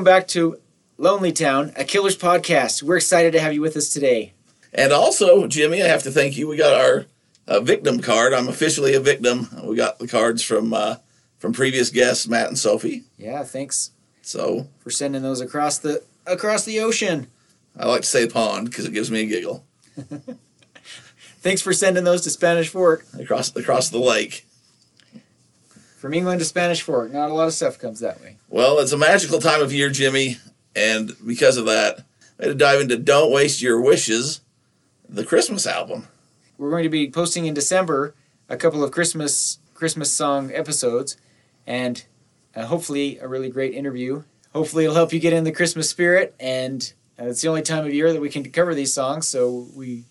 welcome back to Lonely Town, a Killers podcast. We're excited to have you with us today. And also, Jimmy, I have to thank you. We got our uh, victim card. I'm officially a victim. We got the cards from uh, from previous guests, Matt and Sophie. Yeah, thanks So for sending those across the across the ocean. I like to say pond because it gives me a giggle. Thanks for sending those to Spanish Fork. Across across the lake. From England to Spanish Fork, not a lot of stuff comes that way. Well, it's a magical time of year, Jimmy, and because of that, I had to dive into "Don't Waste Your Wishes," the Christmas album. We're going to be posting in December a couple of Christmas Christmas song episodes, and uh, hopefully a really great interview. Hopefully, it'll help you get in the Christmas spirit. And uh, it's the only time of year that we can cover these songs, so we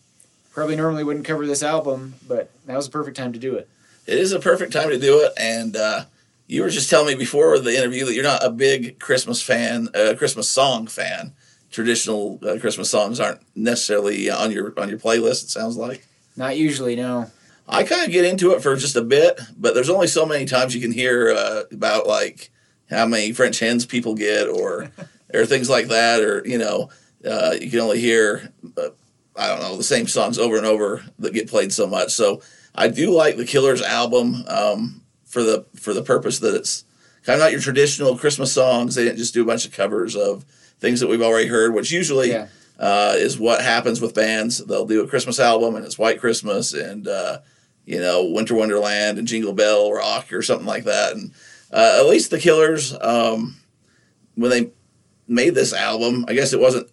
probably normally wouldn't cover this album, but that was a perfect time to do it. It is a perfect time to do it, and uh, you were just telling me before the interview that you're not a big Christmas fan, uh, Christmas song fan. Traditional uh, Christmas songs aren't necessarily on your on your playlist. It sounds like. Not usually, no. I kind of get into it for just a bit, but there's only so many times you can hear uh, about like how many French hens people get, or or things like that, or you know, uh, you can only hear uh, I don't know the same songs over and over that get played so much. So I do like the Killers album um, for the for the purpose that it's kind of not your traditional Christmas songs. They didn't just do a bunch of covers of things that we've already heard, which usually Yeah. uh, is what happens with bands. They'll do a Christmas album and it's White Christmas and uh, you know Winter Wonderland and Jingle Bell Rock or something like that. And uh, at least the Killers, um, when they made this album, I guess it wasn't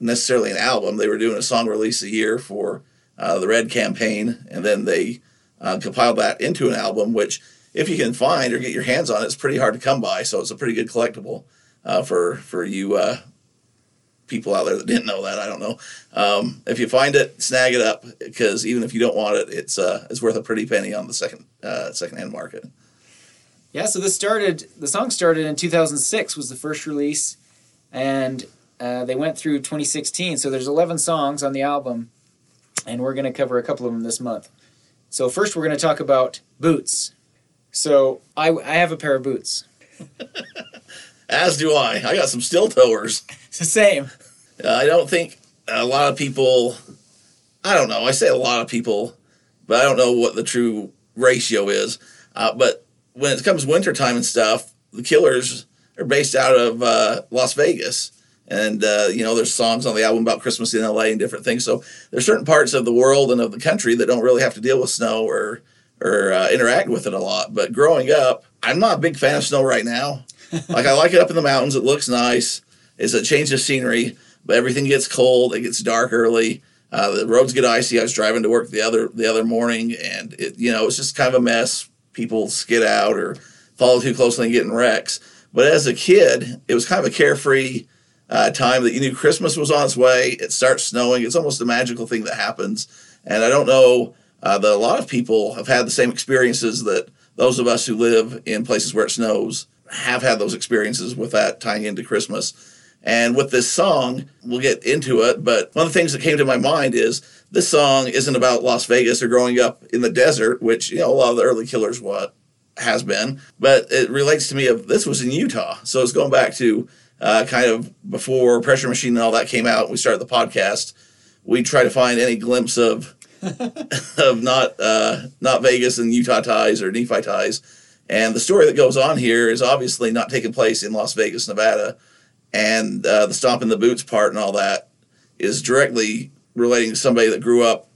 necessarily an album. They were doing a song release a year for uh, the Red campaign, and then they uh, compiled that into an album, which if you can find or get your hands on, it's pretty hard to come by. So it's a pretty good collectible uh, for for you uh, people out there that didn't know that. I don't know. Um, if you find it, snag it up because even if you don't want it, it's uh, it's worth a pretty penny on the second uh, secondhand market. Yeah, so this started, the song started in 2006, was the first release, and uh, they went through 2016. So there's 11 songs on the album, and we're going to cover a couple of them this month. So first, we're going to talk about boots. So I, I have a pair of boots. As do I. I got some steel towers. It's the same. Uh, I don't think a lot of people. I don't know. I say a lot of people, but I don't know what the true ratio is. Uh, but when it comes wintertime and stuff, the Killers are based out of uh, Las Vegas. And, uh, you know, there's songs on the album about Christmas in LA and different things. So there's certain parts of the world and of the country that don't really have to deal with snow or, or uh, interact with it a lot. But growing up, I'm not a big fan of snow right now. like, I like it up in the mountains. It looks nice. It's a change of scenery, but everything gets cold. It gets dark early. Uh, the roads get icy. I was driving to work the other the other morning, and it you know it's just kind of a mess. People skid out or follow too closely and get in wrecks. But as a kid, it was kind of a carefree uh, time that you knew Christmas was on its way. It starts snowing. It's almost a magical thing that happens. And I don't know uh, that a lot of people have had the same experiences that those of us who live in places where it snows have had those experiences with that tying into Christmas. And with this song, we'll get into it, but one of the things that came to my mind is this song isn't about Las Vegas or growing up in the desert, which, you know, a lot of the early killers what has been, but it relates to me of this was in Utah. So it's going back to uh, kind of before Pressure Machine and all that came out, we started the podcast. We try to find any glimpse of of not uh, not Vegas and Utah ties or Nephi ties. And the story that goes on here is obviously not taking place in Las Vegas, Nevada, and uh, the stomp in the boots part and all that is directly relating to somebody that grew up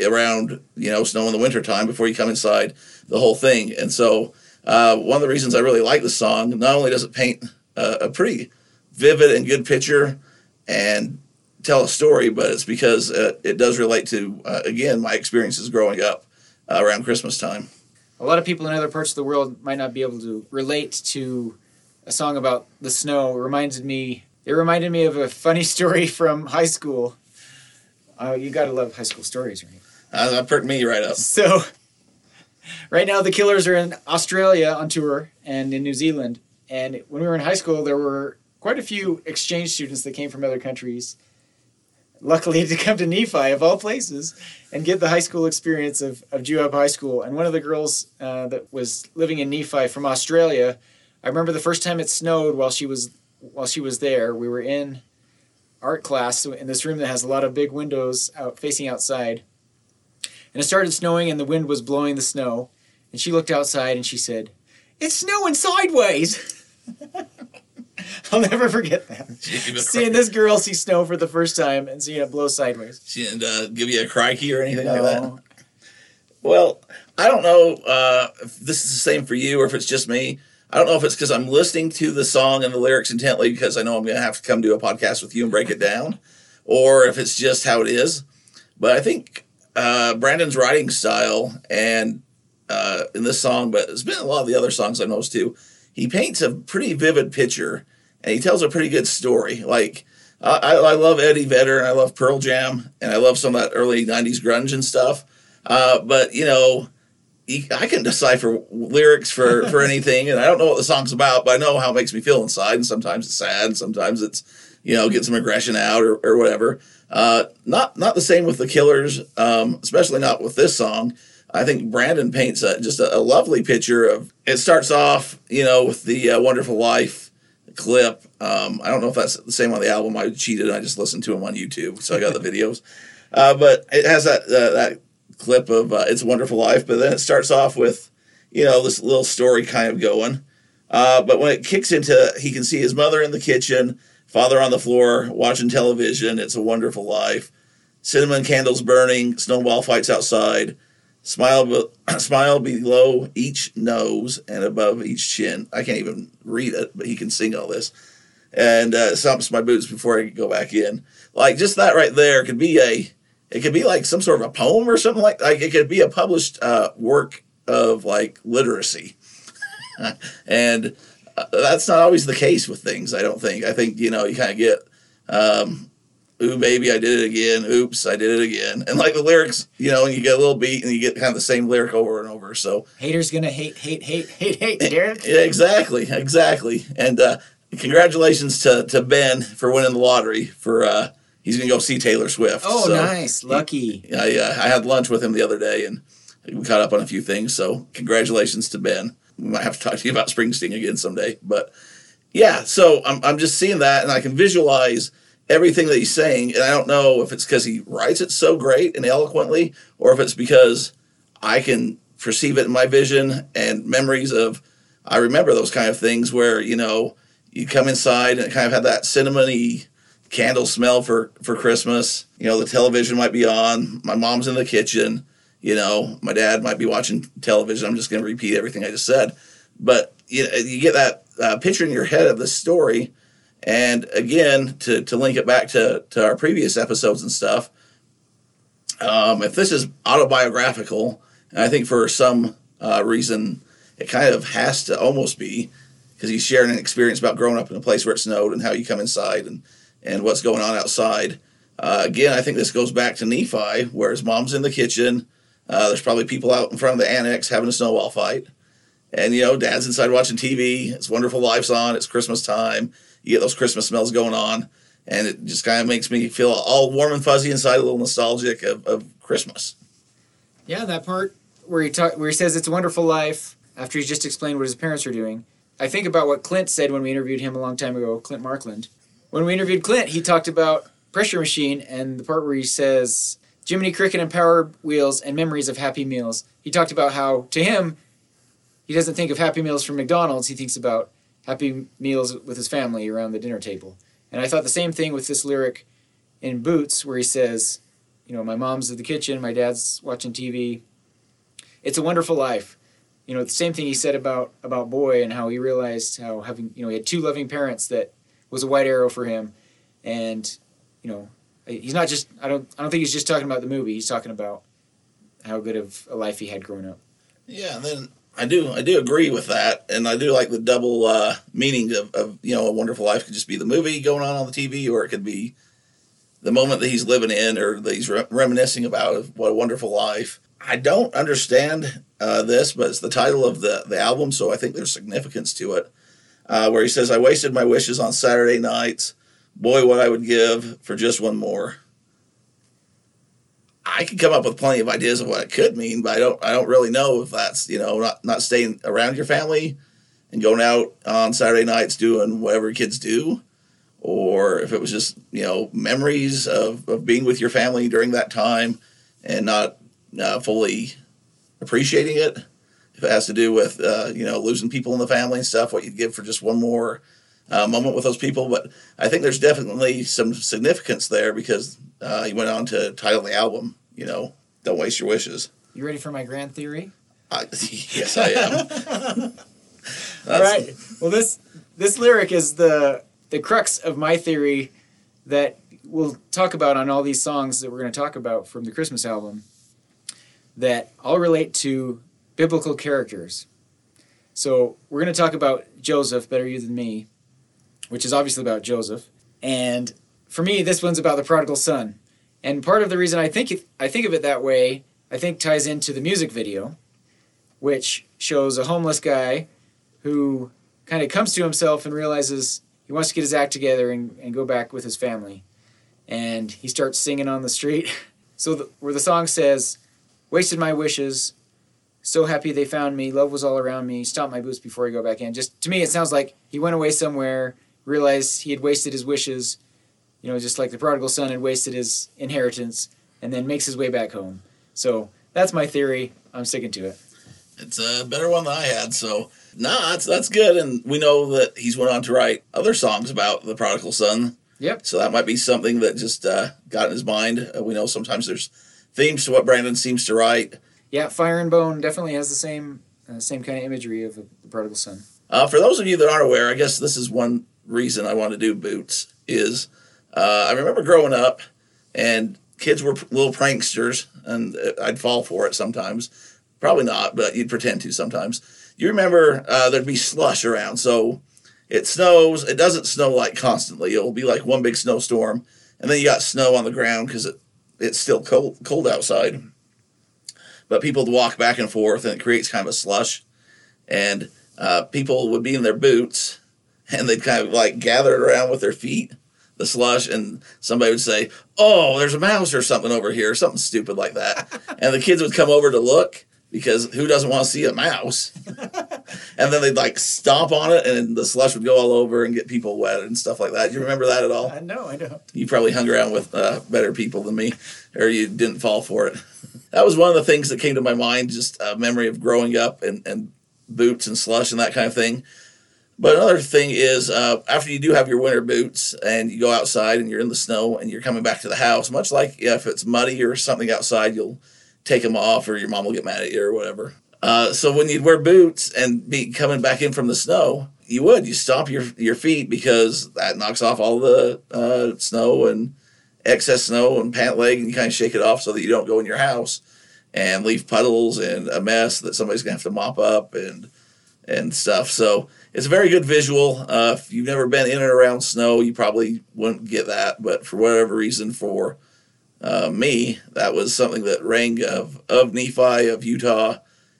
around you know snow in the wintertime before you come inside the whole thing. And so uh, one of the reasons I really like the song, not only does it paint uh, a pretty vivid and good picture and tell a story, but it's because uh, it does relate to uh, again my experiences growing up uh, around Christmas time. A lot of people in other parts of the world might not be able to relate to a song about the snow. It reminded me. It reminded me of a funny story from high school. Uh, you gotta love high school stories, right? Uh, that perked me right up. So, right now the Killers are in Australia on tour and in New Zealand. And when we were in high school, there were quite a few exchange students that came from other countries. Luckily, to come to Nephi of all places and get the high school experience of, of Juab High School. And one of the girls uh, that was living in Nephi from Australia, I remember the first time it snowed while she was while she was there. We were in art class in this room that has a lot of big windows out facing outside. And it started snowing and the wind was blowing the snow. And she looked outside and she said, It's snowing sideways. I'll never forget that. Seeing this girl see snow for the first time and seeing it blow sideways. She didn't uh, give you a crikey or anything no. like that. Well, I don't know uh, if this is the same for you or if it's just me. I don't know if it's because I'm listening to the song and the lyrics intently because I know I'm going to have to come do a podcast with you and break it down, or if it's just how it is. But I think uh, Brandon's writing style and uh, in this song, but it's been a lot of the other songs I've noticed too. He paints a pretty vivid picture and he tells a pretty good story. Like I, I love Eddie Vedder and I love Pearl Jam and I love some of that early '90s grunge and stuff. Uh, but you know, I can decipher lyrics for for anything, and I don't know what the song's about, but I know how it makes me feel inside. And sometimes it's sad, sometimes it's you know get some aggression out or, or whatever. Uh, not not the same with the Killers, um, especially not with this song. I think Brandon paints a, just a, a, lovely picture of. It starts off, you know, with the uh, "Wonderful Life" clip. Um, I don't know if that's the same on the album. I cheated. I just listened to him on YouTube, so I got the videos. Uh, but it has that uh, that clip of uh, "It's a Wonderful Life," but then it starts off with, you know, this little story kind of going. Uh, but when it kicks into, he can see his mother in the kitchen, father on the floor watching television. It's a wonderful life. Cinnamon candles burning, snowball fights outside. Smile, smile below each nose and above each chin. I can't even read it, but he can sing all this. And uh, stomps my boots before I go back in. Like just that right there could be a it could be like some sort of a poem or something like like it could be a published uh, work of like literacy and uh, that's not always the case with things i don't think i think you know you kind of get um, ooh baby i did it again oops i did it again and like the lyrics you know and you get a little beat and you get kind of the same lyric over and over so haters gonna hate hate hate hate hate Derek. yeah exactly exactly and uh, congratulations to, to ben for winning the lottery for uh, he's to go see Taylor Swift. Oh, so nice, lucky. He, I, uh, I had lunch with him the other day, and we caught up on a few things. So congratulations to Ben. We might have to talk to you about Springsteen again someday, but yeah. So I'm I'm just seeing that, and I can visualize everything that he's saying, and I don't know if it's because he writes it so great and eloquently, or if it's because I can perceive it in my vision and memories of. I remember those kind of things where you know you come inside and kind of had that cinnamony candle smell for for Christmas. You know, the television might be on. My mom's in the kitchen. You know, my dad might be watching television. I'm just going to repeat everything I just said, but you you get that uh, picture in your head of the story. And again, to, to link it back to, to our previous episodes and stuff, um, if this is autobiographical, and I think for some uh, reason it kind of has to almost be, because he's sharing an experience about growing up in a place where it snowed and how you come inside and and what's going on outside. Uh, again, I think this goes back to Nephi, where his mom's in the kitchen. Uh, there's probably people out in front of the annex having a snowball fight. And, you know, dad's inside watching TV. It's Wonderful Life's on. It's Christmas time. You get those Christmas smells going on. And it just kind of makes me feel all warm and fuzzy inside, a little nostalgic of, of Christmas. Yeah, that part where he, talk, where he says it's a wonderful life after he's just explained what his parents are doing. I think about what Clint said when we interviewed him a long time ago, Clint Markland when we interviewed Clint, he talked about Pressure Machine and the part where he says Jiminy Cricket and Power Wheels and memories of Happy Meals. He talked about how to him, he doesn't think of Happy Meals from McDonald's. He thinks about Happy Meals with his family around the dinner table. And I thought the same thing with this lyric in Boots, where he says, you know, my mom's in the kitchen, my dad's watching TV. It's a wonderful life. You know, the same thing he said about about Boy and how he realized how having, you know, he had two loving parents that was a white arrow for him, and you know he's not just I don't I don't think he's just talking about the movie. He's talking about how good of a life he had growing up. Yeah, and then I do I do agree with that, and I do like the double uh, meaning of, of you know a wonderful life could just be the movie going on on the TV, or it could be the moment that he's living in, or that he's re- reminiscing about of what a wonderful life. I don't understand uh, this, but it's the title of the the album, so I think there's significance to it uh, where he says, I wasted my wishes on Saturday nights. Boy, what I would give for just one more. I could come up with plenty of ideas of what it could mean, but I don't I don't really know if that's, you know, not, not staying around your family and going out on Saturday nights doing whatever kids do, or if it was just you know memories of, of being with your family during that time and not uh, fully appreciating it. If it has to do with uh, you know losing people in the family and stuff, what you'd give for just one more uh, moment with those people. But I think there's definitely some significance there because uh, he went on to title the album, you know, "Don't Waste Your Wishes." You ready for my grand theory? I, yes, I am. All right. Well, this this lyric is the the crux of my theory that we'll talk about on all these songs that we're going to talk about from the Christmas album that all relate to biblical characters. So we're going to talk about Joseph, Better You Than Me, which is obviously about Joseph. And for me, this one's about the prodigal son. And part of the reason I think I think of it that way, I think ties into the music video, which shows a homeless guy who kind of comes to himself and realizes he wants to get his act together and, and go back with his family. And he starts singing on the street. So the, where the song says, "Wasted my wishes, so happy they found me. Love was all around me. Stop my boots before I go back in." Just to me, it sounds like he went away somewhere, realized he had wasted his wishes, you know, just like the prodigal son had wasted his inheritance, and then makes his way back home. So that's my theory. I'm sticking to it. It's a better one than I had. So no, nah, that's that's good. And we know that he's went on to write other songs about the prodigal son. Yep. So that might be something that just uh, got in his mind. Uh, we know sometimes there's themes to what Brandon seems to write. Yeah, Fire in Bone definitely has the same uh, same kind of imagery of the prodigal son. Uh, for those of you that aren't aware, I guess this is one reason I want to do boots. Is uh, I remember growing up, and kids were little pranksters, and uh, I'd fall for it sometimes. Probably not, but you'd pretend to sometimes. You remember uh, there'd be slush around, so it snows. It doesn't snow like constantly. It'll be like one big snowstorm, and then you got snow on the ground because it it's still cold cold outside. But people would walk back and forth, and it creates kind of a slush. And uh, people would be in their boots, and they'd kind of like gather it around with their feet, the slush, and somebody would say, "Oh, there's a mouse or something over here," something stupid like that. and the kids would come over to look because who doesn't want to see a mouse? and then they'd like stomp on it, and the slush would go all over and get people wet and stuff like that. Do you remember that at all? I know, I know. You probably hung around with uh, better people than me, or you didn't fall for it. that was one of the things that came to my mind, just a memory of growing up and, and boots and slush and that kind of thing. But another thing is, uh, after you do have your winter boots and you go outside and you're in the snow and you're coming back to the house, much like if it's muddy or something outside, you'll take them off or your mom will get mad at you or whatever. Uh, so when you'd wear boots and be coming back in from the snow, you would you stomp your your feet because that knocks off all the uh, snow and excess snow and pant leg, and you kind of shake it off so that you don't go in your house and leave puddles and a mess that somebody's gonna have to mop up and and stuff. So it's a very good visual. Uh, if you've never been in and around snow, you probably wouldn't get that. But for whatever reason, for uh, me, that was something that rang of of Nephi of Utah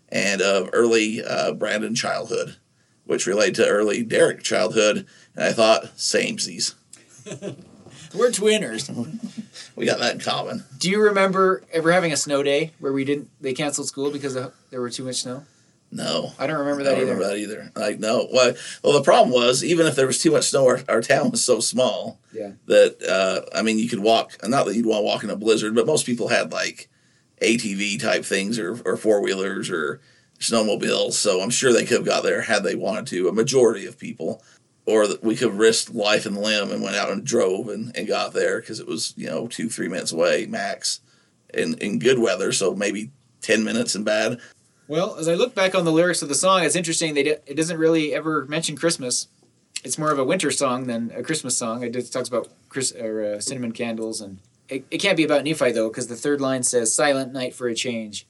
and of early uh, Brandon childhood, which related to early Derek childhood. And I thought, samesies. We're twinners. we got that in common. Do you remember ever having a snow day where we didn't? They canceled school because of, there were too much snow. No, I don't remember that I don't either. remember that either. Like no, well, well, the problem was even if there was too much snow, our, our town was so small Yeah. that uh, I mean, you could walk. Not that you'd want to walk in a blizzard, but most people had like ATV type things or or four wheelers or snowmobiles. So I'm sure they could have got there had they wanted to. A majority of people, or that we could have risked life and limb and went out and drove and, and got there because it was you know two three minutes away max, in in good weather. So maybe ten minutes in bad. Well, as I look back on the lyrics of the song, it's interesting. They d- it doesn't really ever mention Christmas. It's more of a winter song than a Christmas song. It just talks about Chris or uh, cinnamon candles, and it, it can't be about Nephi though, because the third line says "Silent night for a change."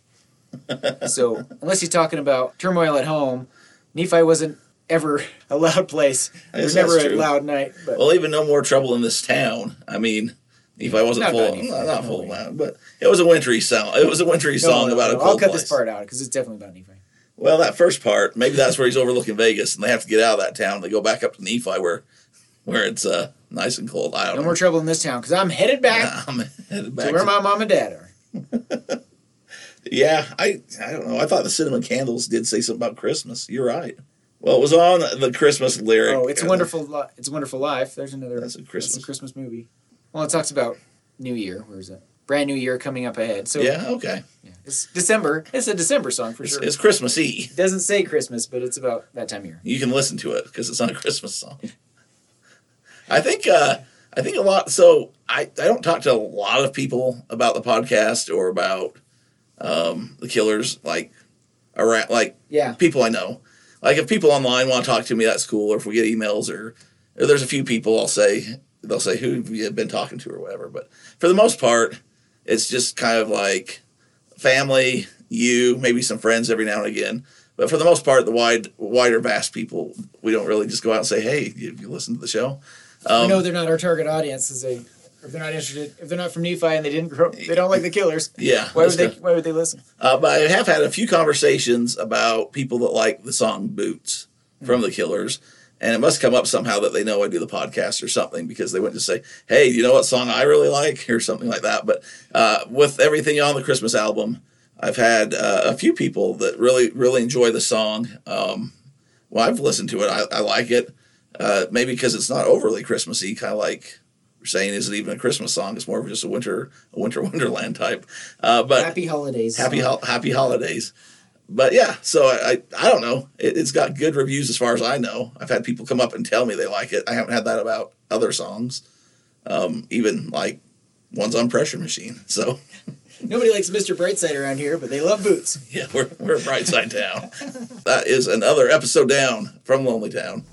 so unless he's talking about turmoil at home, Nephi wasn't ever a loud place. There was never a loud night. But Well, even no more trouble in this town. I mean, if I wasn't full, not, not full of that, but it was a wintry song. It was a wintry No, song no, about a cold I'll cut place. this part out because it's definitely about Nephi. Well, that first part, maybe that's where he's overlooking Vegas, and they have to get out of that town. They go back up to Nephi, where where it's uh, nice and cold. I don't No know. more trouble in this town because I'm headed back I'm headed back. to where to- my mom and dad are. yeah, I I don't know. I thought the cinnamon candles did say something about Christmas. You're right. Well, it was on the Christmas lyric. Oh, it's a wonderful. Li- it's a wonderful life. There's another. That's a Christmas. That's a Christmas movie. Well, it talks about New Year. Where is it? Brand new year coming up ahead. So Yeah, okay. yeah, it's December. It's a December song for It's, sure. it's Christmassy. it doesn't say Christmas, but it's about that time of year. You can listen to it because it's not a Christmas song. I think uh, I think a lot. So I, I don't talk to a lot of people about the podcast or about um, the Killers like around like Yeah. people I know. Like if people online want to talk to me, that's cool. Or if we get emails or, or there's a few people, I'll say they'll say who you've been talking to or whatever. But for the most part, it's just kind of like family, you, maybe some friends every now and again. But for the most part, the wide, wider, vast people, we don't really just go out and say, "Hey, you, you listen to the show." we Um, know they're not our target audience. Is they if they're not interested, if they're not from Nephi and they didn't grow, they don't like the Killers. yeah, Why would they? Why would they listen? Uh, but I have had a few conversations about people that like the song "Boots" from the Killers, and it must come up somehow that they know I do the podcast or something because they went to say, "Hey, you know what song I really like?" or something like that. But uh, with everything on the Christmas album, I've had uh, a few people that really, really enjoy the song. Um, well, I've listened to it. I, I like it. Uh, maybe because it's not overly Christmassy, kind of like we're saying, is it even a Christmas song? It's more of just a winter, a winter wonderland type. Uh, but Happy holidays. happy hol- happy holidays. But yeah, so I I, I don't know. It, it's got good reviews as far as I know. I've had people come up and tell me they like it. I haven't had that about other songs, um, even like ones on Pressure Machine. So Nobody likes Mr. Brightside around here, but they love boots. yeah, we're we're a bright side town. that is another episode down from Lonely Town.